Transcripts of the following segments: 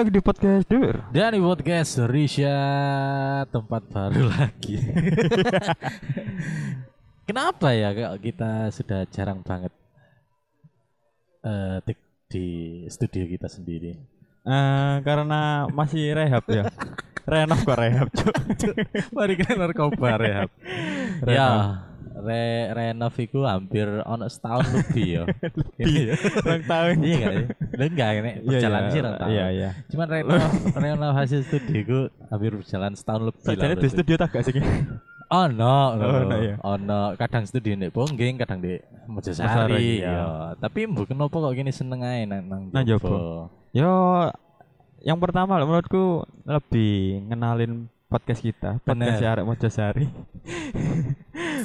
lagi di podcast Dur. Dan di podcast Risha tempat baru lagi. Kenapa ya kalau kita sudah jarang banget eh take di studio kita sendiri? Eh karena masih rehab ya. Renov kok rehab. Mari kita narkoba rehab. Renov. ya, re renov itu hampir ono setahun lebih ya. Iya. Rong tahun. Iya ya? Lah enggak ini Iya, berjalan iya. sih rong tahun. Iya, iya. Cuman renov renovasi studio itu hampir berjalan setahun lebih lah di berarti. studio tak gak sih? Oh no, Oh, ono ya. ono kadang studio nek Bongging, kadang di Mojosari, ya. ya. Tapi mbok kenapa kok gini seneng ae nang nang Nang jopo? jopo. Yo yang pertama lah, menurutku lebih ngenalin podcast kita, podcast Bener. Arek Mojosari.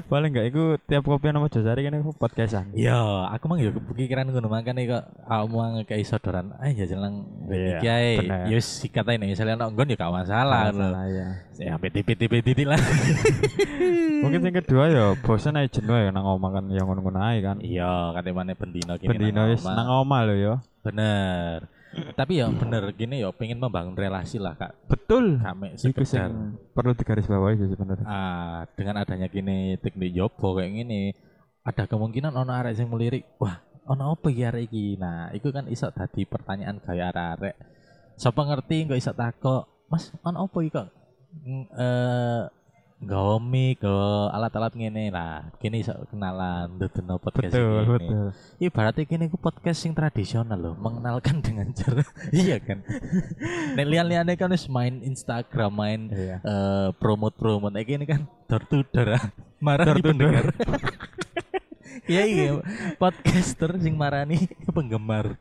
Paling enggak iku tiap kopi nang Mojosari kan iku podcastan. Iya, aku mah ya kepikiran ngono makane kok awakmu ngekei sodoran. Ah ya jeneng Iya, iki ae. bener. Ya wis sikat ae nek misalnya ono nggon ya gak masalah. ngono. Masalah ya. Ya PT-PT lah. Mungkin yang kedua ya bosan aja jenuh ya nang omah kan yang ngono-ngono ae kan. Iya, kate mana bendino gini. Bendino wis nang omah lho ya. Bener. Tapi ya bener gini ya pengen membangun relasi lah Kak. Betul. Kami sekedar perlu digarisbawahi sih sebenarnya. ah dengan adanya gini teknik jopo kayak gini ada kemungkinan ono arek yang melirik wah ono apa ya arek iki nah itu kan iso tadi pertanyaan gaya arek siapa ngerti kok iso takok mas ono apa iki kok eh nggawa mic alat-alat ngene lah kini iso kenalan dudono podcast Betul, iki. betul. Ibaratnya kini ku podcast sing tradisional loh, mengenalkan dengan cara iya kan. Nek lian-liane kan wis main Instagram, main Iya. eh promote promote kayak gini kan door to door ah. marah Door di to door. pendengar iya iya podcaster sing marani penggemar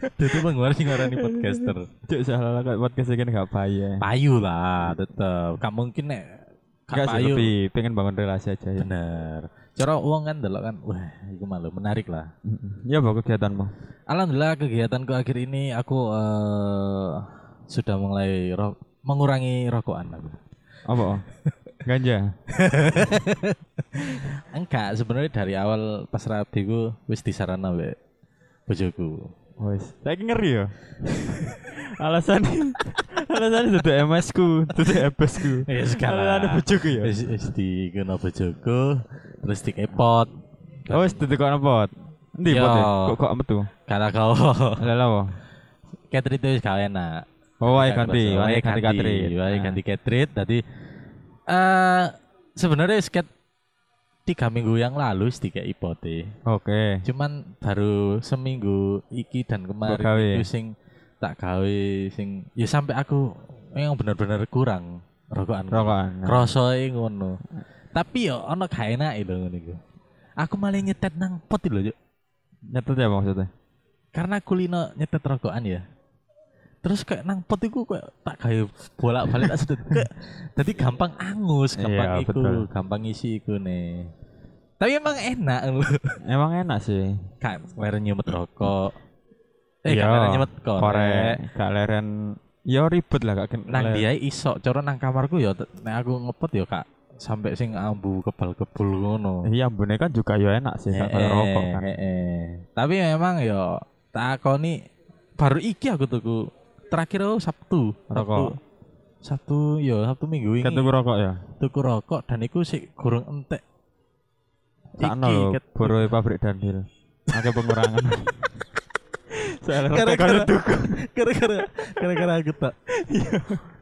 itu penggemar sing marani podcaster Cuk salah lah kayak podcast ini gak bahaya. payu lah tetep gak mungkin nek gak Gak sih lebih pengen bangun relasi aja ya. bener cara uang kan delok kan wah itu malu menarik lah. Ya bagus kegiatanmu. alhamdulillah kegiatanku akhir ini aku eh, sudah mulai ro- mengurangi rokokan aku Apa? Ganja. Enggak, sebenarnya dari awal pas rabi ku wis disarana be bojoku. Wes. Saya ngeri ya. Alasan alasan itu MS ku, itu MS ku. Ya Kalau ada bojoku ya. Wis wis dikena bojoku, terus dikepot. Oh, wes itu kok pot. Endi Yo. pot ya? Kok kok metu? Karena kau Lah apa? catrit itu wis gak enak. Oh, wae Gak ganti, wae ganti katri. Wae ganti catrit. Tadi eh sebenarnya sket tiga minggu yang lalu wis dikei pote. Oke. Cuman baru seminggu iki dan kemarin itu sing tak gawe sing ya sampai aku yang bener-bener kurang rokokan. Rokokan. Krosoe ngono. Tapi yo ana gak enake lho ngono iku. Aku malah nyetet nang pot lho, Juk. Nyetet ya maksudnya? Karena kulino nyetet rokokan ya. Terus kayak nang pot iku kayak tak gawe bolak-balik tak sedet. Kayak dadi gampang angus, gampang Iya, iku, betul. gampang isi iku nih. Tapi emang enak. Emang enak sih. kan leren nyumet rokok eh Iya, kan leren nyumet korek Korek, gak leren. Ya ribet lah kak. nang dia iso cara nang kamarku ya nek aku ngepot ya kak sampai sing ambu kebal-kebul ngono Iya, ambune kan juga ya enak sih, gak kayak Eh, rokok kan. eh, eh. tapi memang ya takoni baru iki aku tuku terakhir aku Sabtu Rokok. Sabtu, Sabtu ya Sabtu minggu ini tuku rokok ya. tuku rokok dan iku sih kurang entek Sakno lho, boroi pabrik Danhil. Akeh pengurangan. Soalnya rokok Gara-gara- kalau tuku. gara-gara gara-gara aku tak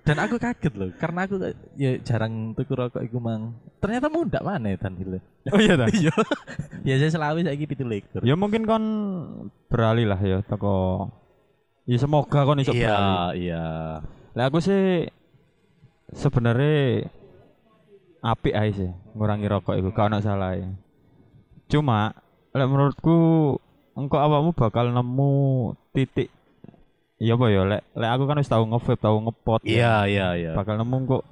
dan aku kaget loh karena aku ya jarang tuku rokok iku mang ternyata muda mana dan hile Oh iya ta. iya biasa selawi saya gitu lekur Ya mungkin kon beralih lah ya toko Ya semoga kon iso iya iya Lah aku sih sebenarnya apik aja sih ngurangi rokok itu gak ono salah ya. Cuma lek menurutku engkau awakmu bakal nemu titik Iya apa ya lek lek aku kan wis tahu nge-vape, tahu ngepot. ya. iya iya iya Bakal nemu kok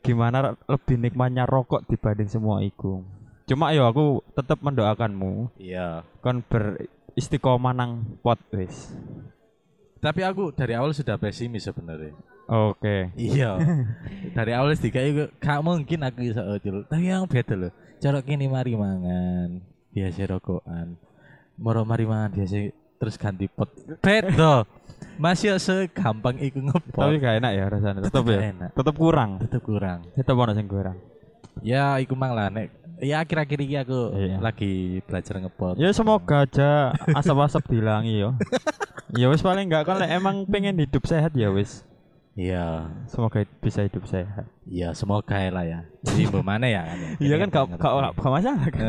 gimana lebih nikmatnya rokok dibanding semua itu. Cuma ya aku tetap mendoakanmu iya kon beristiqomah nang pot wis. Tapi aku dari awal sudah pesimis sebenarnya Oke. iya dari awal sedikit itu gak mungkin aku bisa ojol tapi yang beda loh cara kini mari mangan biasa rokokan moro mari mangan biasa terus ganti pot. Bedo. Masih segampang iku ngepot. Tapi gak enak ya rasanya. Tetep Tetep ya. enak. Tetep kurang. Tetep kurang. Tetep ono sing kurang. Ya iku mang lah nek ya akhir-akhir ini aku Iya. lagi belajar ngepot. Ya semoga aja asap-asap dihilangi yo. ya wis paling enggak kan emang pengen hidup sehat ya wis. Iya. Semoga bisa hidup sehat. Iya, semoga ya lah ya. Jadi mana ya ya. Iya kan Ngerti. gak gak masalah kan.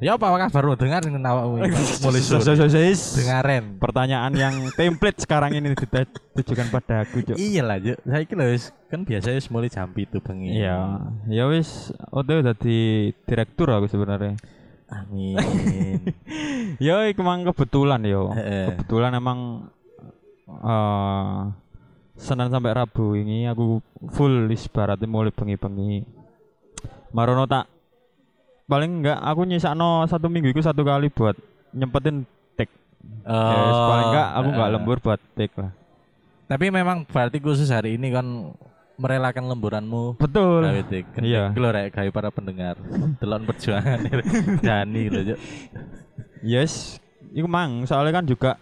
Ya apa kabarmu dengar awakmu mulai Dengaren. Pertanyaan yang template sekarang ini ditujukan pada aku, Cuk. Iya lah. Saya kira wis kan biasanya wis mulai jam itu bengi. Iya, ya wis udah dadi direktur aku sebenarnya. Amin. Ya iku emang kebetulan yo. Kebetulan emang eh Senin sampai Rabu ini aku full wis baratnya mulai bengi-bengi. Marono tak paling enggak aku nyisakno satu minggu itu satu kali buat nyempetin take. Ya, wis, paling enggak aku enggak heeh. lembur buat take lah. Tapi memang berarti khusus hari ini kan merelakan lemburanmu Betul. gawe tik. Iya. Rek gawe para pendengar. Delon perjuangan Dani lho, Juk. Yes, iku mang soalnya kan juga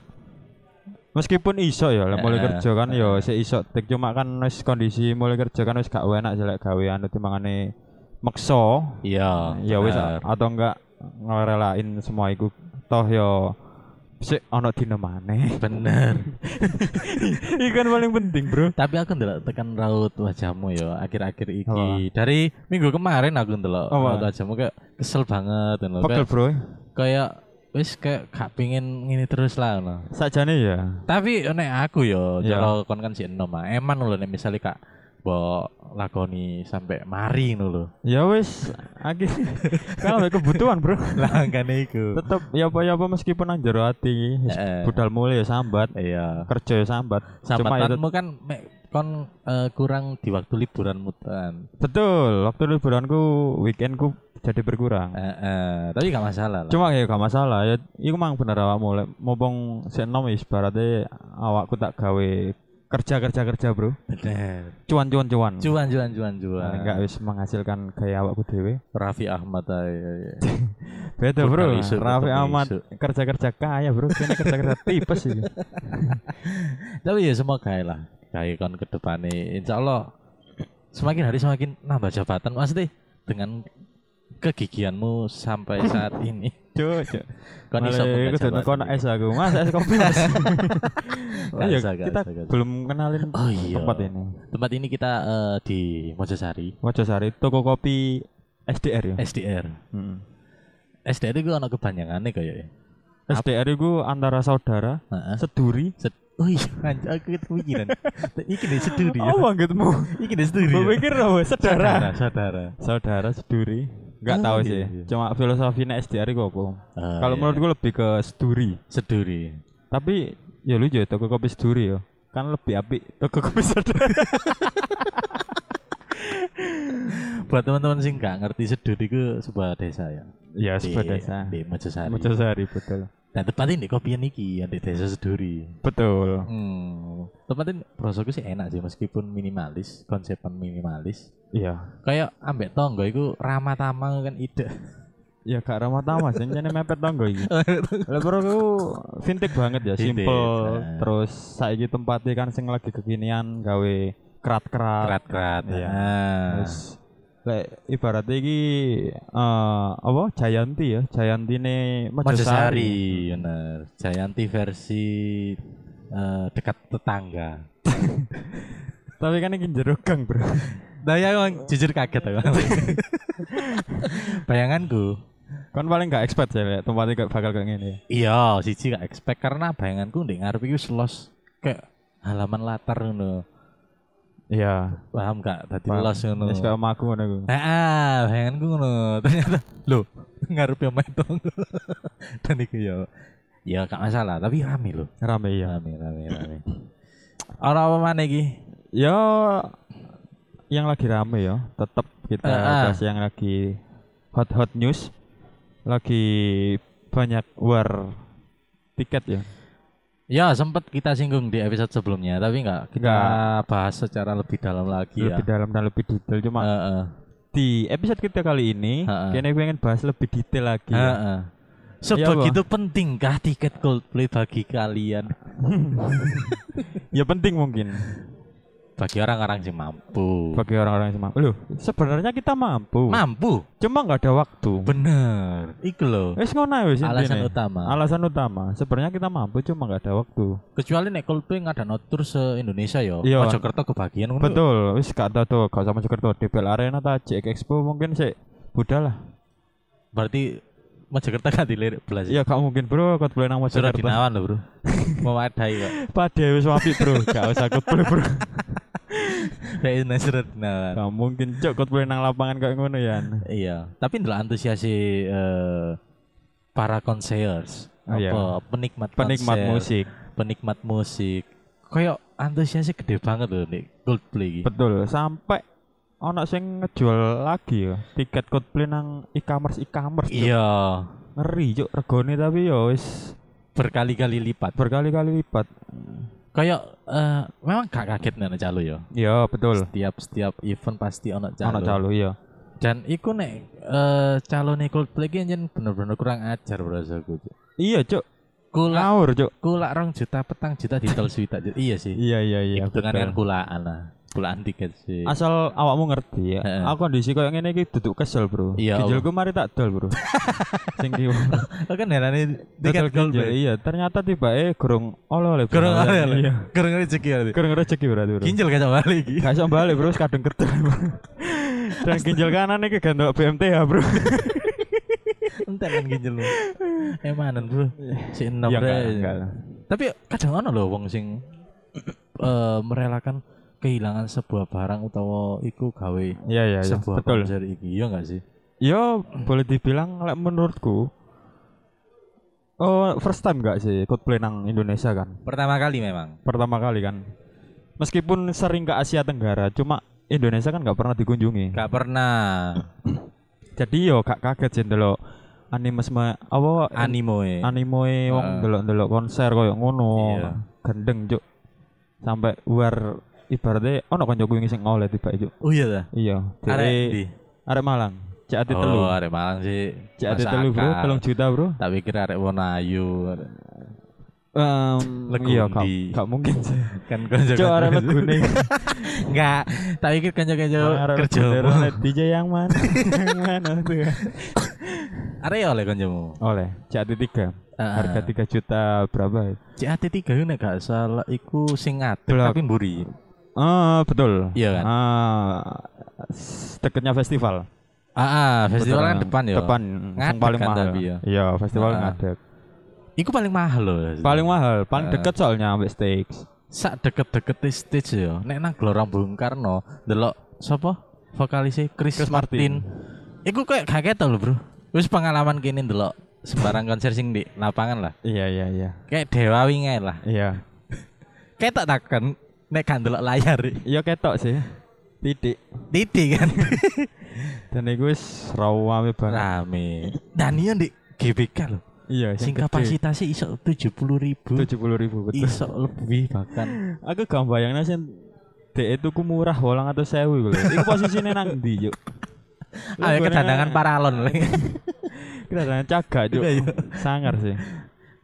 meskipun iso ya lah mulai kerja kan ya si iso tek cuma kan wis kondisi mulai kerja kan wis gak enak jelek gawe anu timbangane meksa Iya. ya wis atau enggak ngerelain semua iku toh yo sik ono dino maneh Bener. iku kan paling penting bro Tapi aku ndelok tekan raut wajahmu ya akhir-akhir iki. Apa? Dari minggu kemarin aku ndelok Apa? raut wajahmu kayak kesel banget ngono. pegel bro kayak wis kayak gak pingin ngini terus lah ngono. sajane ya Tapi nek aku yo Iya. cara kon kan si enom ah. Eman lho nek misale kak mbok lakoni sampai mari ngono lho. ya wis akhir kalau ada kebutuhan bro Lah kan iku. tetep ya apa ya apa meskipun nang jero ati Heeh. budal mulai ya sambat Iya. kerja ya sambat cuma ya Sambatanmu kan mek kon eh, kurang di waktu liburanmu kan. Betul, waktu liburanku weekendku jadi berkurang. Heeh, tapi gak masalah lah. Cuma ya gak masalah ya, iku mang bener awakmu lek mumpung sik enom wis ibaratnya awakku tak gawe kerja kerja kerja bro, bener. cuan cuan cuan. Cuan cuan cuan cuan. Nah, enggak wis menghasilkan gaya awakku dewe. Raffi Ahmad aja. Beda bro, isu, Raffi Ahmad isu. kerja kerja kaya bro, kini kerja kerja tipes sih. Tapi ya semoga lah kayak kon ke depannya insya Allah semakin hari semakin nambah jabatan maksudnya dengan kegigihanmu sampai saat ini Cuk, cuk. kon iso kono es aku, mas es kopi mas. oh kita gak belum kenalin Oh iya. tempat ini. Tempat ini kita eh, di Mojosari, Mojosari, toko kopi SDR ya. SDR. Hmm. SDR itu anak kebanyakannya kayaknya. SDR itu antara saudara, Heeh. seduri. Sed- Oh iya, aku kepikiran. Iki deh seduri ya. Oh, bangetmu. Iki deh seduri. Gue ya. pikir apa? Saudara. saudara. Saudara seduri. Enggak Oh, tahu iya, sih. iya. Cuma filosofinya SDR itu apa? Ah, Kalau iya. menurut gue lebih ke seduri. seduri. Tapi ya lucu ya toko kopi seduri ya. Kan lebih apik toko kopi saudara. Buat teman-teman sih nggak ngerti seduri itu sebuah desa ya. Ya, desa. Di Mojosari. Mojosari betul. Nah, tempatnya di kopian iki yang di desa seduri. Betul. Hmm. Tempatnya prosoku sih enak sih meskipun minimalis, konsepan minimalis. Iya. Kayak ambek tonggo itu ramah tamah kan ide. Ya gak ramah tamah sih, jadi mepet tonggo iki. Lah bro aku vintage banget ya, simple. nah. Terus saiki tempatnya kan sing lagi kekinian gawe kerat-kerat. Kerat-kerat. Iya. Nah. Terus lek ibaratnya iki eh apa Jayanti ya, Jayanti ne Mojosari. Bener. Jayanti versi eh, dekat tetangga. Tapi kan iki jero gang, Bro. Nah ya emang jujur kaget aku. Bayanganku, Kan paling gak expect ya lek tempatnya gak bakal kayak gini. iya siji gak expect karena bayanganku ndek ngarep iku los kayak halaman latar ngono. Iya. Paham gak? Tadi los ngono. Wis kayak omaku ngono ku. Ah, bayanganku ngono. Ternyata lho, ngarep yang main dong. Dan iku ya ya gak masalah, tapi rame loh. Rame ya. Rame, rame, rame. Ora apa mana iki? Ya yang lagi rame ya, tetap kita Ah, ah. bahas yang lagi hot hot news. Lagi banyak war tiket ya. Ya sempat kita singgung di episode sebelumnya, tapi nggak kita Nggak. bahas secara lebih dalam lagi ya. lebih dalam dan lebih detail cuma Heeh. di episode kita kali ini Ha-ha. kayaknya pengen bahas lebih detail lagi ya. Heeh. Sebegitu pentingkah tiket Coldplay bagi kalian? Ya penting mungkin Bagi orang-orang yang mampu. bagi orang-orang yang mampu. Loh, sebenarnya kita mampu. Mampu. Cuma nggak ada waktu. Bener. Iku loh. Wis ngono ae wis Alasan intine. utama. Alasan utama. Sebenarnya kita mampu cuma nggak ada waktu. Kecuali nek Coldplay ngadano tour se-Indonesia yo. Iya. Mojokerto kebagian ngono. Betul, wis gak ada tuh, gak sama Jakarta DPL Arena ta JX Expo mungkin sih budal lah. Berarti Mojokerto gak dilirik belas. Iya gak mungkin bro, kau boleh nang Surat Jakarta. dinawan loh, Bro. Mewadai kok. Pade wis wapi bro, gak usah bro. Ini surat dinawan. Gak mungkin cok boleh nang lapangan kayak ngono ya. Iya, tapi ndelok antusiasi eh, para konsers, Oh, iya. apa penikmat Penikmat konser, musik, penikmat musik. Kayak antusiasnya gede banget loh nih Coldplay iki. betul. Sampai ono sing ngejual lagi ya tiket Coldplay nang e-commerce e-commerce. Iya, Ngeri cok regone tapi ya wis berkali-kali lipat. berkali-kali lipat. Kayak eh, memang gak kaget nih calo ya. Iya betul. Setiap setiap event pasti ono calo. Ono calo iya. Dan iku nek eh calo nih Coldplay iki anjen bener-bener kurang ajar berasaku. Cuk. Iya cok. Kulak Ngawur cok. kulak rong juta petang juta ditol swita. Iya sih. Iya iya iya. Iku dengan kan kulaan lah. Kulaan tiket sih. asal awakmu ngerti ya. Heeh. Aku kondisi koyo ngene iki duduk kesel, Bro. Iya, Ginjalku mari tak dol, Bro. Sing kiwa. Kan herane Tiket Coldplay. Iya, ternyata tiba eh gorong oleh-oleh. Kurang ada Iya. Kurang rezeki ya. Gorong rezeki berarti, Bro. Ginjal kacau balik iki. Gak iso balik, Bro, kadung ketul. Dan ginjal kanan iki gandok BMTH, Bro. Entar kan ginjal lu. Emanan, Bro. Si enom Ya. Tapi kadang ono loh wong sing eh merelakan kehilangan sebuah barang utawa iku gawe Iya, iya, iya. sebuah Betul. konser iki. Iya enggak sih? Yo, boleh dibilang lek menurutku Oh, first time gak sih Coldplay nang Indonesia kan? Pertama kali memang. Pertama kali kan. Meskipun sering ke Asia Tenggara, cuma Indonesia kan nggak pernah dikunjungi. Gak pernah Jadi yo gak kaget sih ndelok animesme apa anime. anime wong Heeh. ndelok-ndelok konser koyo ngono. Iya. Gendeng, Cuk. Sampai luar ibaratnya ono kancaku wingi sing oleh tiba Cuk. Oh iya dah. Iya, Arek dari di. arek Malang. CAT telu. Oh, arek Malang sih. CAT masuk telu, Bro. akal. Telung juta, Bro. Tak pikir arek Wonayu. Legundi. iya, gak, gak mungkin sih. Kan kanca Cuk, arek legune. Enggak, tak pikir kanca-kanca Arek kerja. DJ yang mana? yang mana tuh ya? Arek ya oleh kancamu. Oleh CAT 3. Ah. Harga 3 juta berapa? CAT 3 itu nek gak salah iku sing ngadeg tapi mburi. Ah, betul. Iya kan? Ah, s- deketnya festival. Ah, ah festival Betul, kan depan ya. Depan, Ngadeg yang paling kan mahal. tapi ya. Iya, festival Ah. ngadeg. Iku paling mahal loh. Paling mahal, paling Ah. deket soalnya sampai stakes. sak deket-deket stage ya. Nek nang Gelora Bung Karno, delok sapa? Vokalisnya Chris, Chris Martin. Martin. Iku kayak kaget lho, Bro. Wis pengalaman kene delok sembarang konser sing di lapangan lah. Iya, iya, iya. Kayak dewa wingi lah. Iya. Kayak tak takkan nek kan delok layar. Iya ketok sih. Titik. Titik kan. Dan itu wis rawame banget. Rame. Dan iya di GBK loh. Iya, Sing kapasitasnya iso 70 ribu. tujuh puluh ribu betul. Iso lebih bahkan. Aku gak bayangin sih DE itu ku murah walang atau sewu gitu. Iku posisinya nang ndi yuk? Ayo kedatangan paralon. Kedatangan cagak yuk. Iya, iya. Sangar sih.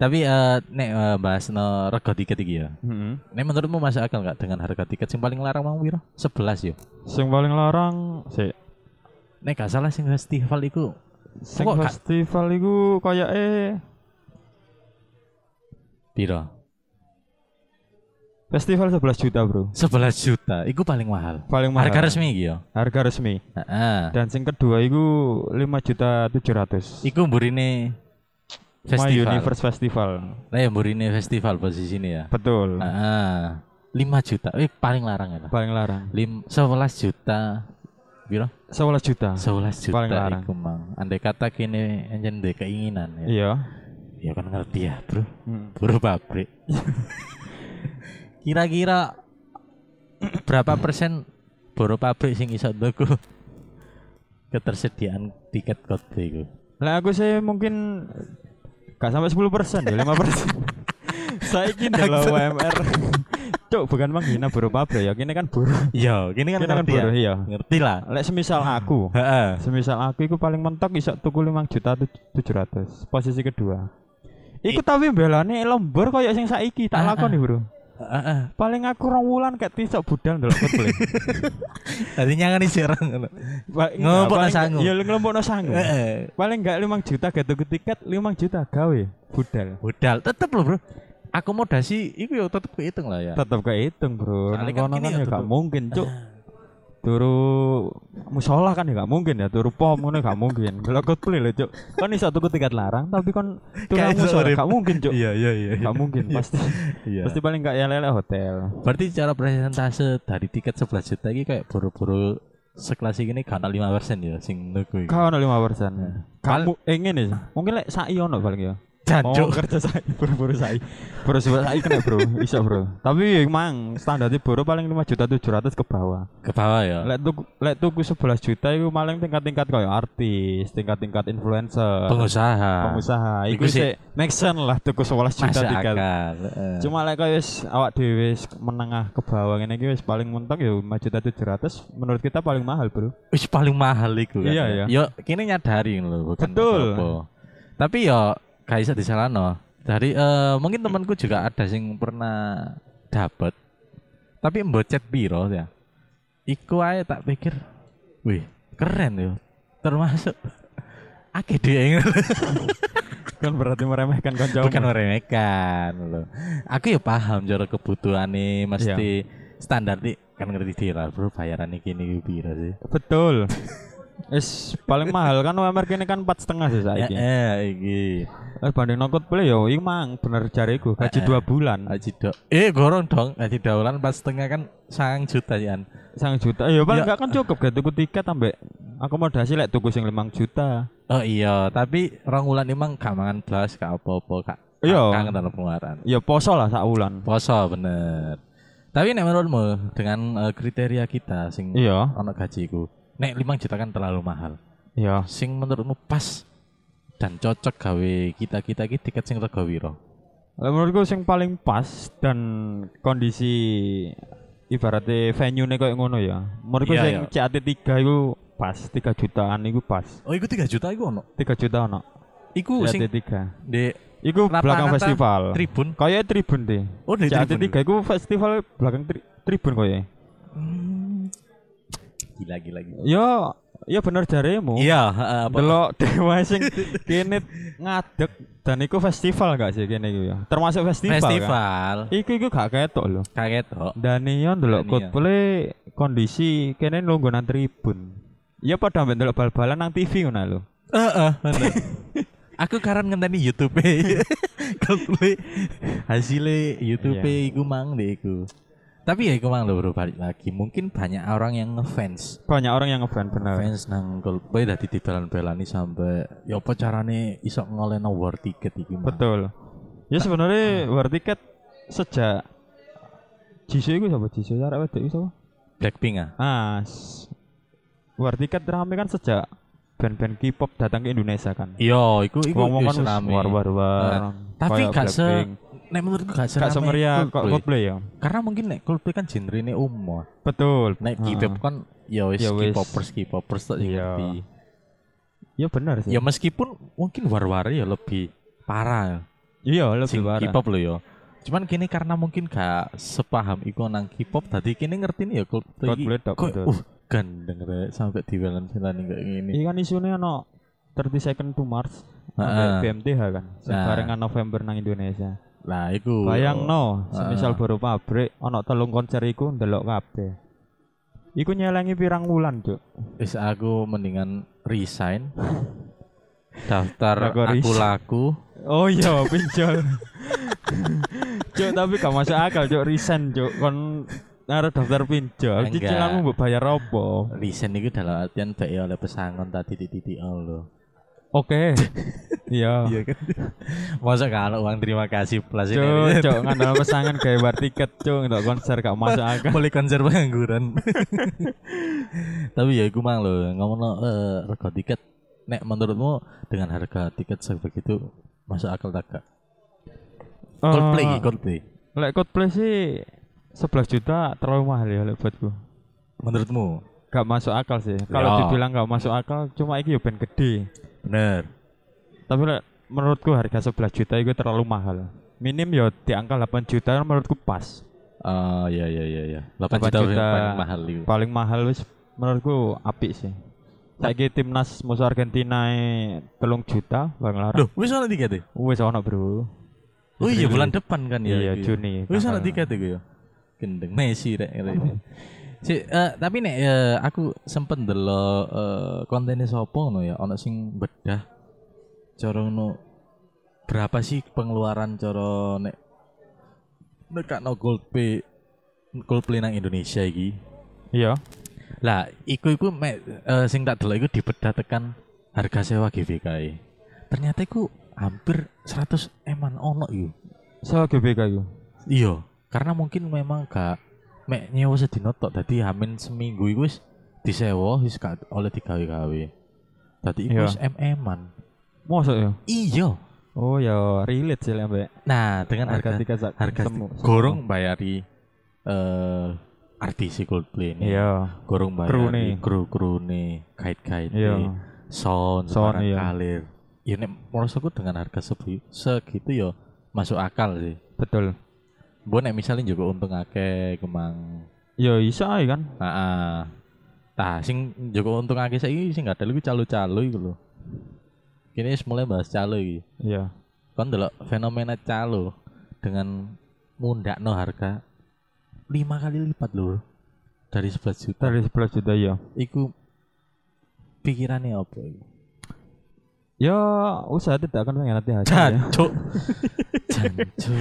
Tapi eh nek eh, bahas no rego tiket iki ya. Heeh. Nek menurutmu masuk akal nggak dengan harga tiket sing paling larang mau piro? 11 yo. Sing paling larang sih Nek gak salah sing festival iku Sing Kok gak- festival iku kayak eh piro? festival 11 juta, Bro. 11 juta. Iku paling mahal. Paling mahal. Harga resmi iki yo. Harga resmi. Heeh. Dan sing kedua iku 5 juta 700. Iku mburine My festival. Universe Festival. Nah, ya mburine festival posisi ini ya. Betul. Heeh. 5 juta. Eh paling larang ya. lah. Paling larang. Lim 11 juta. Piro? 11 juta. 11 juta Paling larang. iku mang. Andai kata kini enjen de keinginan ya. Iya. Ya kan ngerti ya, Bro. Hmm. Buru pabrik. Kira-kira berapa persen buru pabrik sing iso tuku ketersediaan tiket Coldplay iku? Lah aku sih mungkin gak sampai 10 persen ya, 5 persen. Saya kira UMR Cuk, bukan menghina buruh pabrik ya. Kini kan buruh. Iya, gini kan Kini kan ngerti ya. buruh iya. Ngerti lah. Lek semisal aku, Heeh. semisal aku iku paling mentok iso tuku 5 juta tujuh ratus. Posisi kedua. Iku tapi belane lembur koyo sing saiki tak lakoni, Bro. Heeh. Paling aku rong wulan kayak tisok budal ndelok Coldplay. Tadi nyangani sirang ngono. Ngelompokno paling- sangu. Iya, ngelompokno sangu. Paling enggak 5 juta tuku tiket, 5 juta gawe budal. Budal tetep loh, Bro. Akomodasi iku ya tetep kehitung lah ya. Tetep kehitung, Bro. Nang kan kono kan ya, ya gak mungkin, Cuk. Turu musola kan ya gak mungkin ya, turu pom ngono gak mungkin. Delok Coldplay lho, Cuk. Kan iso tuku tiket larang tapi kon turu musola gak mungkin, Cuk. Iya, iya, iya. Gak mungkin pasti. Iya. Pasti paling gak ya lele hotel. Berarti cara presentase dari tiket 11 juta ini kayak buru-buru sekelas ini gak 5% ya sing nuku iki. Kau ono 5%. Pal- Kamu eh ngene sih. Mungkin lek sai ono paling ya. Oh, Jancuk. kerja sai, buru-buru sai. Buru sai kena, Bro. Iso, Bro. Tapi emang standarnya buru paling 5 juta 700 ke bawah. Ke bawah ya. Lek tuku lek tuku 11 juta itu paling tingkat-tingkat kayak artis, tingkat-tingkat influencer, Pengusaha. pengusaha. Iku sih- make sense lah tuku 11 juta Masuk tiket. akal. heeh. Cuma lek kayak wis awak dhewe wis menengah ke bawah ngene iki wis paling mentok ya 5 juta 700 menurut kita paling mahal, Bro. Wis paling mahal iku kan. Iya, ya. iya. Yo kini nyadari lho bukan Betul. Tapi yo gak iso disalahno. Dari eh, mungkin temanku juga ada sing pernah dapat tapi mbocet biro ya. Iku ae tak pikir, wih keren yo. Termasuk akeh dia Kan berarti meremehkan kanca. bukan meremehkan loh. Aku ya paham cara kebutuhan nih mesti standar nih kan ngerti lah bro bayaran iki nih piro sih. Betul. Is paling mahal kan UMR kene kan empat setengah sih Ya saiki. eh iki. Eh banding nokot play yo emang bener jariku Eh, gaji eh. dua bulan. Haji dok. Eh gorong dong. Haji daulan pas setengah kan sang juta ya. Sang juta. Ya paling Ya. enggak kan cukup gak tuku tiket ambek akomodasi lek tuku sing 5 juta. Oh iya, tapi rong wulan emang gak mangan blas gak apa-apa kak. Iya. Kangen dalam pengeluaran. Ya poso lah sak wulan. Poso bener. Tapi nek menurutmu dengan eh, kriteria kita sing Iya. ono gajiku, nek 5 juta kan terlalu mahal. Iya. Sing menurutmu pas dan cocok gawe kita-kita iki tiket sing rega wiro. Menurutku sing paling pas dan kondisi ibaratnya venue nih kayak ngono ya. Menurutku Iya, sing iya. CAT 3 itu pas, 3 jutaan itu pas. Oh, iku 3 juta iku ono. 3 juta ono. Iku CAT sing 3. di Iku belakang festival. tribun. Kayak tribun deh. Oh, di CAT tribun. 3 iku festival belakang tri tribun kayak. Hmm. Gila gila gila. Yo, ya bener jaremu. Iya, apa- Delok dewa sing kene ngadeg dan iku festival gak sih kene iku ya. Termasuk festival. Kan? festival. Iku iku gak ketok lho. Kaget kok. Dan yo iya. Coldplay kondisi kene lungguhan tribun. Ya pada mbek ndelok bal-balan nang TV ngono lho. Heeh, bener. Aku karan ngenteni YouTube Coldplay hasilnya YouTube Iya. iku mang deh iku. Tapi ya iku mang lho bro balik lagi. Mungkin banyak orang yang ngefans. Banyak orang yang ngefans bener. Fans nang Coldplay dadi dibelan-belani sampai ya apa carane iso ngolehno war tiket iki. Betul. Ya sebenarnya war tiket sejak Jisoo iku sapa Jisoo arek wedok iku sapa? Blackpink ah. Ah, war tiket rame kan sejak band-band K-pop datang ke Indonesia kan. Iya, Ngomong wis kan rame. war war war. Tapi kayak gak se. Nek menurutku gak gak serame semeriah kok Coldplay. Ya. Karena mungkin nek Coldplay kan genrenya umum. Betul. Nek. K-pop kan ya wis Ya. K-popers K-popers tok Iya. ngerti. Ya benar sih. Ya meskipun mungkin war-war ya lebih parah Iya, lebih sing parah. K-pop loh ya. Cuman kini karena mungkin gak sepaham iku nang K-pop tadi kini ngerti nih ya Coldplay. Coldplay tok, kok uh gandeng rek sampai diwelan-welani kayak gini. Iya kan isunya no 30 second to Mars Heeh. sampai BMTH kan. Nah. Sebarengan November nang Indonesia. Lah iku Bayang no, Heeh. semisal baru pabrik ono telung konser iku ndelok kabeh. Iku nyelengi pirang wulan, Cuk. Wis aku mendingan resign. Daftar aku resign. laku. Oh iya, pinjol. Cuk, tapi gak masuk akal, Cuk, resign, Cuk. Kon naruh daftar pinjol, cicilanmu mbok bayar apa? Resign itu dalam artian baik oleh pesangon tadi titik-titik Allah. Oke. Iya. Iya kan. Masa kalau uang terima kasih plus Cuk, cuk, ngandel pesangan gawe war tiket, Cuk, untuk konser gak masuk akal. Boleh konser pengangguran. Tapi ya iku mang lho, ngomong eh rega tiket nek menurutmu dengan harga tiket sebegitu masuk akal tak gak? Coldplay, Eh, iki, Coldplay. Lek Coldplay sih 11 juta terlalu mahal ya lek buatku. Menurutmu? Gak masuk akal sih. Kalau Ya. dibilang gak masuk akal, cuma iki yo ben gede. Bener. Tapi menurutku harga 11 juta itu terlalu mahal. Minim yo di angka 8 juta menurutku pas. Oh iya iya iya iya. 8 8 juta, juta. paling mahal itu. Paling mahal wis menurutku apik sih. Saiki timnas musuh Argentina telung juta bang larang. Loh, wis ana tiket e? Wis ono, Bro. Oh iya bulan depan kan ya. Iya, iki. Juni. Wis ana tiket iku ya. Gendeng Messi rek. Si, eh, tapi nek eh, aku sempet ndelok eh, kontennya sopo ngono ya, ana sing bedah cara ngono berapa sih pengeluaran cara nek nekakno Goldplay Goldplay nang Indonesia iki. Iya. Lah, iku iku mek eh, sing tak delok iku dibedah tekan harga sewa GBK. -e. Ternyata iku hampir 100 eman ono iku. So GBK itu. Iya, karena mungkin memang gak mek nyewa sedino tok dadi hamin seminggu iku wis disewa wis gak oleh digawe-gawe. Dadi iku Iya. wis MM-an. Mosok ya? Iya. Oh ya relate sih mbak. Nah, dengan Harga sak- harga semu- gorong bayari eh artis Coldplay ini. Iya. Gorong bayari kru-kru nih, kait-kait Iya. sound, Sound, iya. kalir. Ya nek menurutku dengan harga segitu ya masuk akal sih. Betul. Bu nek misalnya juga untung akeh kemang Ya iso ae kan. Heeh. Tah sing juga untung akeh saiki sing gak ada lagi calo-calo iku lho. Kini mulai bahas calo iki. Iya. Kon delok fenomena calo dengan mundakno harga lima kali lipat lho dari 11 juta. Dari 11 juta ya. Iku pikirannya apa iku? Ya usaha tidak akan mengkhianati hasil. Jancuk. Jancuk.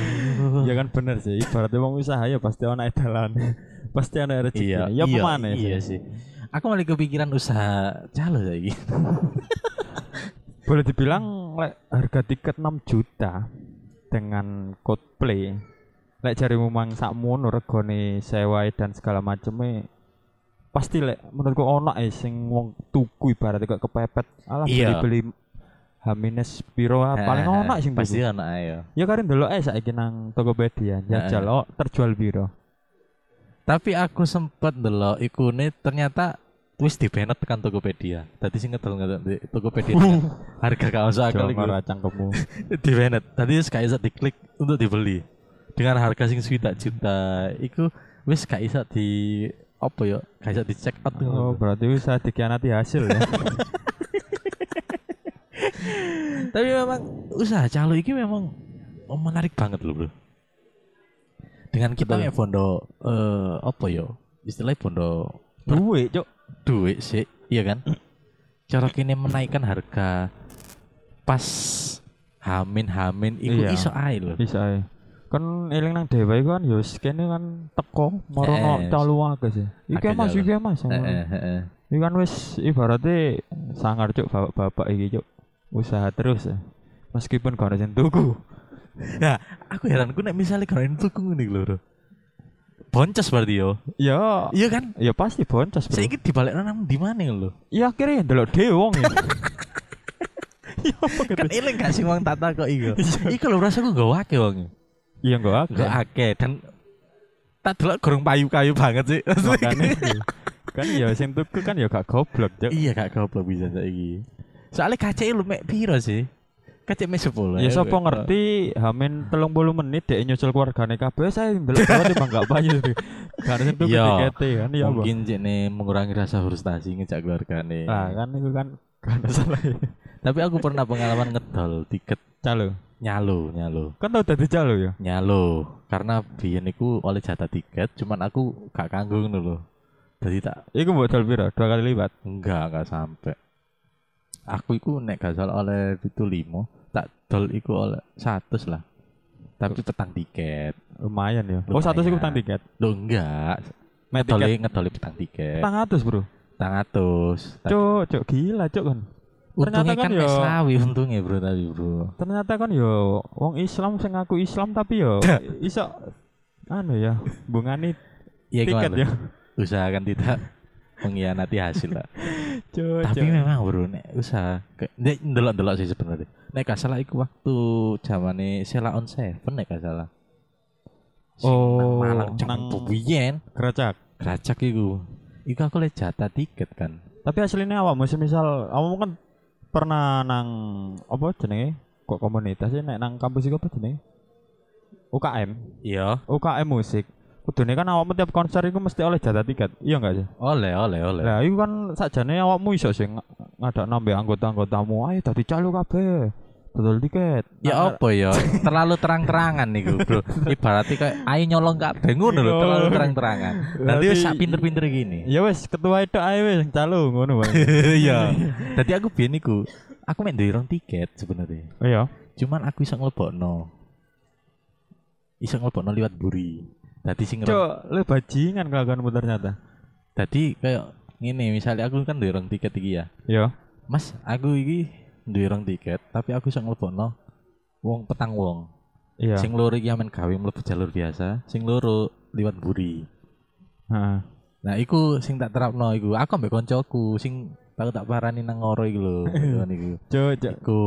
Ya kan bener sih. Ibaratnya wong usaha ya pasti ana edalan. pasti ana rezeki. Iya, Ya iya, pemane iya sih. Aku malah kepikiran usaha calo saiki. Boleh dibilang lek harga tiket 6 juta dengan Coldplay. Lek jarimu mang sakmono regane sewa dan segala maceme pasti lek menurutku ono eh sing wong tuku ibaratnya kok kepepet. Alah Iya. beli-beli Hamines piro ah, paling ono sing pasti ono ya. Ya karen delok ae saiki nang Tokopedia, jajal oh terjual piro. Tapi aku sempet ndelok ikune ternyata wis dibenet tekan Tokopedia. Tadi sing ngedol ngedol di Tokopedia. harga gak masuk akal iku. Jongor cangkemmu. Dibenet. Tadi wis gak iso diklik untuk dibeli. Dengan harga sing swidak juta iku wis gak iso di apa ya? Gak iso di check out Oh, berarti bisa dikhianati hasil ya. Tapi memang usaha calo iki memang menarik banget loh, Bro. Dengan kita ya bondo eh apa ya? Istilahnya bondo Duit, Cuk. duit sih, iya kan? Cara kini menaikkan harga pas hamin hamin iku Iya. iso ae lho. Bisa ae. Kan eling nang dewa iku kan ya kene kan teko marono Eh, calu akeh sih. Iki Mas, calo. iki Mas. Heeh, heeh. Iki kan wis ibaratnya sangar cuk bapak-bapak iki cuk. Usaha terus ya. Meskipun gak ada tuku. Nah, aku heran ku nek misalnya kalau tuku ngene iki lho. Bro. Boncos berarti yo. Ya, Iya kan? ya pasti boncos, Bro. Saiki dibalik nang di mana lho? Ya akhirnya ndelok dhewe wong ya. Ya Kan eling gak sih wong tata kok iku. Iku lho rasaku gak wake wong. Iya enggak Gak akeh dan tak delok gorong payu-kayu banget sih. Makanya kan ya sing tuku kan ya gak goblok, Cuk. iya gak goblok bisa saiki. Soalnya kaca lu mek piro sih? Kaca mek 10. Ya sapa ngerti Hamin 30 menit dek nyusul keluargane kabeh saya ndelok dewe timbang gak payu. Gak ada sing tuku Iya. tikete kan ya. Mungkin jene mengurangi rasa frustasi ngejak keluargane. Nah, kan itu kan kan salah. Tapi aku pernah pengalaman ngedol tiket Calo. nyalo, nyalo. Kan tau dadi calo ya? Nyalo. Karena biyen iku oleh jatah tiket, cuman aku gak kanggo ngono lho. Jadi tak Iku mbok dol piro? Dua kali lipat. enggak enggak sampai. Aku iku nek gak salah oleh itu limo, tak dol iku oleh 100 lah. Tapi petang tiket. Lumayan ya. Oh, satu sih Lumayan. utang tiket. Lo enggak. Ngedoli ngedoli petang tiket. petang atus, Bro. Petang atus. Cuk, cuk gila, cuk kan. Untungnya ternyata kan kan yo- sawi untungnya bro tapi bro. Ternyata kan yo wong Islam sing ngaku Islam tapi yo iso anu ya, bungani Iya tiket gimana? ya. Usahakan tidak mengkhianati hasil lah. Cuk, tapi cuk. memang bro nek usaha kayak nek ndelok-ndelok sih sebenarnya. Nek gak salah iku waktu zamane Sela on Seven nek gak salah. Oh, Malang nang- Buyen, Geracak. Gracak iku. Iku aku le jatah tiket kan. Tapi aslinya awakmu misal awakmu kan pernah nang apa jenenge? Kok komunitas sih nek nang kampus iku apa jenenge? UKM. Iya. UKM musik. Kudune kan awakmu tiap konser iku mesti oleh jatah tiket. Iya enggak sih? Oleh, oleh, oleh. Lah iku kan sakjane awakmu iso sih ng- ngadak nambah anggota-anggotamu. Ayo dadi calo kabeh. Dodol tiket. Ya Nah, apa ya? Terlalu terang-terangan niku, Bro. Ibaratnya kayak ayo nyolong kabeh ngono lho, Iya. terlalu terang-terangan. Nanti wis sak pinter-pinter gini. Ya wis ketua itu ae wis calo ngono wae. Iya. Tadi aku biyen niku, aku mek duwe tiket sebenarnya. Iya. Cuman aku iso nglebokno. Iso nglebokno liwat buri. Dadi sing Cok, lu bajingan kelakuanmu ternyata. Dadi kayak ngene, misalnya aku kan duwe tiket iki ya. Iya. Mas, aku iki duwe tiket, tapi aku iso nglebokno wong petang wong. Iya. Sing loro iki amen gawe mlebu jalur biasa, sing loro liwat buri. Heeh. Nah, iku sing tak terapno iku. Aku ambek koncoku sing tahu tak parani nang ngoro iku lho. Ngono iku. Iku.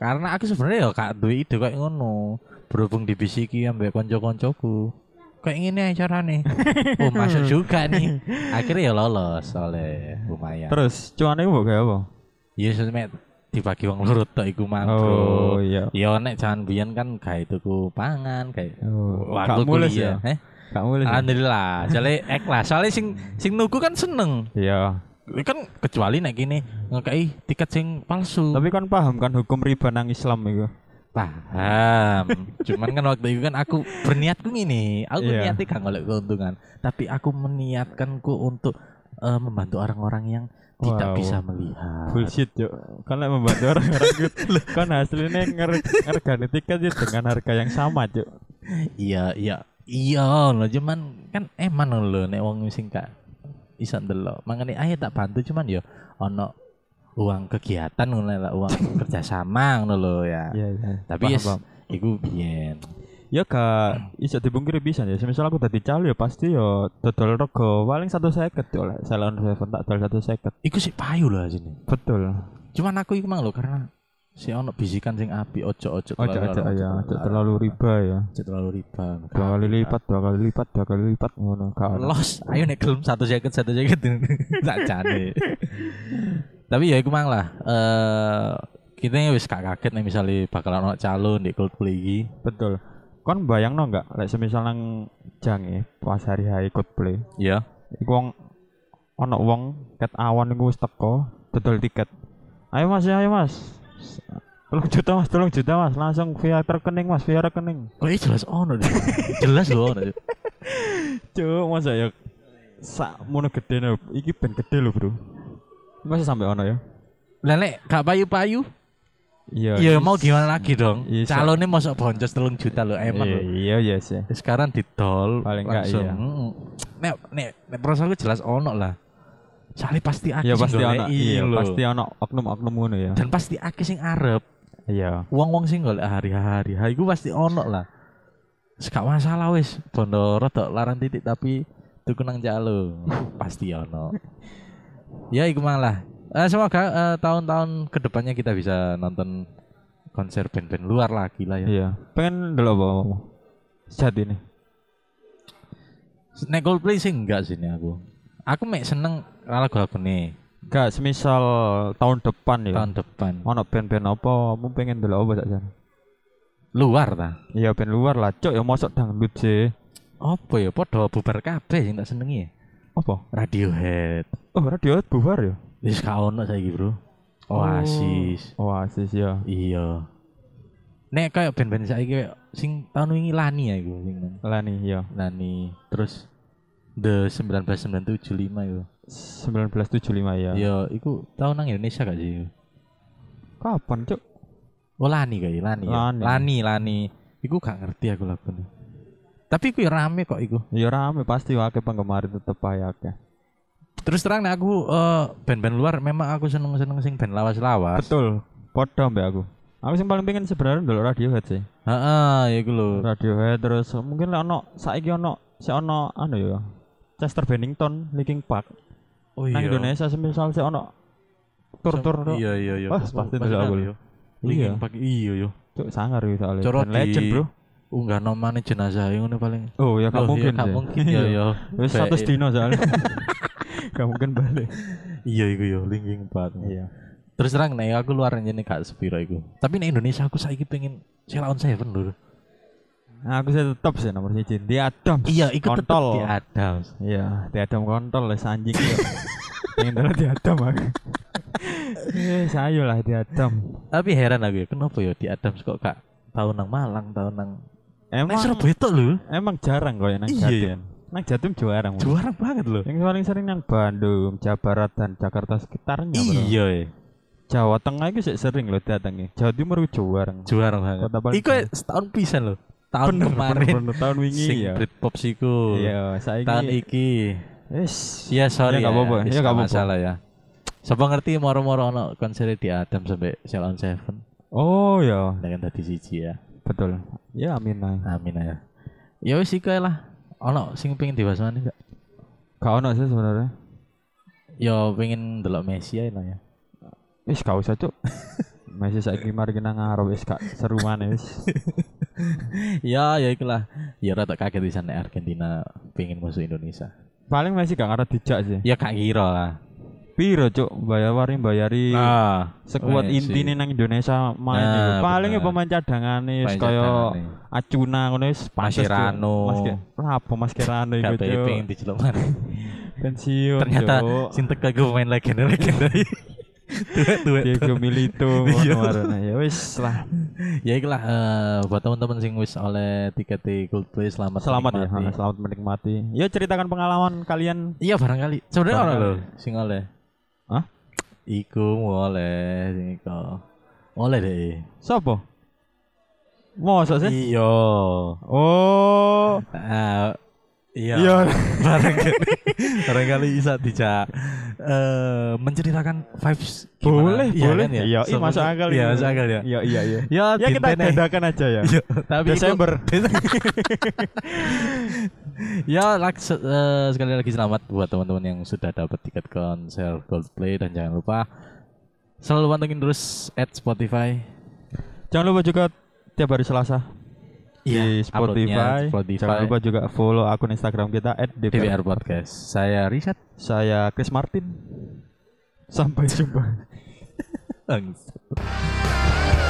Karena aku sebenarnya ya gak duwe ide kayak ngono. Berhubung dibisiki ambek konco-koncoku. Kayak ngene ae carane. oh, masuk juga nih. Akhirnya ya lolos oleh lumayan. Terus cuane mbok gawe apa? Ya semet dibagi wong loro tok iku Oh, iya. Ya nek jangan biyen kan gawe tuku pangan kayak Oh, waktu mulus ya? Eh? Gak mulus. ya? Alhamdulillah, soalnya ikhlas. Soalnya sing sing nuku kan seneng. Iya. Kan kecuali nek gini ngekei tiket sing palsu. Tapi kan paham kan hukum riba nang Islam itu. Paham. Cuman kan waktu itu kan aku berniatku gini, aku Iya. niatnya gak ngolek keuntungan, tapi aku meniatkanku untuk eh, membantu orang-orang yang tidak Wow. bisa melihat. Bullshit, Cok. Kan membantu orang-orang gitu. kan hasilnya nger ngergani tiket ya dengan harga yang sama, Cok. Iya, iya. Iya loh, cuman kan eman loh nek wong sing gak iso ndelok. Mangane ayo tak bantu cuman ya ono uang kegiatan ngono lah, uang kerjasama ngono lho ya. Iya, iya. Tapi yes, iku biyen. Ya gak iso dipungkiri bisa ya. Semisal aku dadi calo ya pasti ya dodol rego paling satu seket yo lek salon seven tak dodol satu seket. Iku sih payu loh sini. Betul. Cuman aku iku mang lho karena si ono bisikan sing api ojo-ojo Ojo ojo ya, ojo terlalu riba ya. ojo terlalu riba. Dua kali lipat, dua kali lipat, dua kali lipat ngono ono. Los, ayo nek gelem satu jaket satu jaket tak jane. Tapi ya iku mang lah. Eh kita wis gak kaget nih misalnya bakalan ono calon di Coldplay iki. Betul. Kon bayangno enggak lek semisal nang jange pas hari hari Coldplay. Iya. Iku wong ono wong ket awan iku wis teko dodol tiket. Ayo Mas, ya, ayo Mas. Tolong juta Mas, tolong juta Mas, langsung via rekening Mas, via rekening. Oh iya jelas ono deh. jelas loh ono. Cuk, masa ya sak mono gede lho. Iki ben gede lho, Bro. Masa sampai ono ya? Lah nek gak payu-payu, Iya. ya is- mau gimana lagi dong? Iya, Calonnya masuk boncos telung juta loh, emang Iya, iya, iya sih. Sekarang didol Paling langsung. iya. Nek nek nek prosoku jelas ono lah. Soalnya pasti akeh Ya pasti ono. Iya, pasti ono oknum-oknum ngono ya. Dan pasti akeh sing arep. Iya. Wong-wong sing golek hari-hari, ha iku pasti ono lah. Gak masalah wis, bondo rada larang titik tapi tuku nang jalo. pasti ono. Ya iku malah. Eh, semoga eh, tahun-tahun ke depannya kita bisa nonton konser band-band luar lagi lah ya. Iya. Pengen dulu apa? apa? Sejati nih. Nek Coldplay sih enggak sih ini aku. Aku mek seneng lagu-lagu nih Gak, semisal tahun depan ya. tahun depan. Ono band-band apa? Kamu pengen dulu apa saja? Luar ta. Iya band luar lah, cok ya mosok dangdut sih. Apa ya padha bubar kabeh sing tak senengi ya. Apa? Radiohead. Oh, radio bubar ya? Wis gak ono saiki, Bro. Oasis. Oh, Oasis ya. Iya. Nek kayak band-band saiki sing tahun wingi Lani ya iku sing. Lani ya. Lani. Terus The 1975 itu. 1975 ya. Iya, iku tahun nang Indonesia gak sih? Kapan, cok? Oh Lani kayak Lani. ya? Lani. Lani, Lani. Iku gak ngerti aku lagune. Tapi ya rame kok iku. Ya rame pasti wakil penggemar tetep aja akeh. Terus terang nek aku eh, band-band luar memang aku seneng-seneng sing band lawas-lawas. Betul. Podo mbak aku. Aku sing paling pengen sebenarnya dulu Radiohead sih. Heeh, ya iku lho. Radiohead terus mungkin lah ono saiki ono si ono anu ya. Chester Bennington, Linkin Park. Oh Nang Indonesia semisal si ono tur-tur. Iya iya iya. Wah, pasti dulu aku. Iya. Iya. Pakai iya yo. Cuk sangar gitu soalnya. Legend, Bro. Unggah nomane jenazah ngono paling. Oh ya gak Oh, mungkin. iya, gak sih. mungkin ya ya. Wis Baik, satu iya. dino soalnya. gak mungkin balik. Iya iku yo linking banget. Iya. Terus terang nih aku luar jadi gak sepiro iku. Tapi nih Indonesia aku saiki pengen Sheila on Seven lho. Nah, aku sih tetep sih nomor siji. Di Adam. Iya, iku tetep Kontol. di Adams. Iya, di Adam kontol les anjing. Pengen dulu di Adam aku. Eh, sayo lah di Adam. Tapi heran aku ya, kenapa ya di Adams kok gak tahu nang Malang, tahu nang Emang Nang Surabaya tok lho. emang jarang kok ya nang Iya, Jatim. Nang Jatim. Mas. Juara banget lho. Yang paling sering nang Bandung, Jawa Barat dan Jakarta sekitarnya. Iya, eh. Jawa Tengah itu sering loh datangnya. Jawa Timur itu jarang. juara banget. Iku setahun pisan lho. Tahun Bener, kemarin bener, bener. tahun wingi sing ya. Britpop siku. Iya, saya Tahun iki. Yes. Iya sorry Ya, nggak apa-apa. Wis Ya, nggak nggak apa-apa. masalah ya. Siapa ngerti moro-moro ono konser di Adam sampai on Seven. Oh ya, Dengan tadi siji ya. Betul. Ya amin lah. Amin ya. Ya wis ae lah. Ono sing pengen dibahas mana enggak? Gak ono sih sebenarnya. Ya pengen delok Messi ae lah ya. Wis gak usah, Cuk. Masih saiki mari kena ngarep wis gak seru maneh wis. ya ya ikulah. Ya rada kaget di sana Argentina pengen masuk Indonesia. Paling masih gak ngarep dijak sih. Ya gak kira lah. Piro, Cuk? Bayari bayari Ah, sekuat inti nih nang Indonesia main Nah. Paling ya pemain cadangan nih kaya. Acuna ngono wis. Mascherano. Maske apa Mascherano iku, Cuk? pengen diceluk mana. Pensiun, Ternyata teka gue pemain legenda-legenda. Tuwek-tuwek. Diego Milito Iya. ngono warna. ya wis lah. ya ikulah eh, buat teman-teman sing wis oleh tiket di Coldplay selamat Selamat ya, menikmati. ha, selamat menikmati. Ya ceritakan pengalaman kalian. Iya barangkali. Sebenarnya Barangkali. lho sing oleh. Iku oleh sing iku. Oleh deh. Sopo? Mosok sih? Iya. Oh. Ah, iya. Iya. barangkali barangkali bisa dijak eh menceritakan vibes gimana. Boleh, Iya boleh. kan ya? Iya, iya, masuk akal. Iya, masuk akal ya. Iya, iya, iya. Ya, Ya kita dadakan aja ya. Iya, tapi itu- Desember. ya lak- se- eh, sekali lagi selamat buat teman-teman yang sudah dapat tiket konser Coldplay dan jangan lupa selalu pantengin terus at Spotify Jangan lupa juga tiap hari Selasa di Spotify. uploadnya Spotify Jangan lupa juga follow akun Instagram kita DPR @dpr. Podcast. Saya Richard. Saya Chris Martin. Sampai jumpa. Bangsat.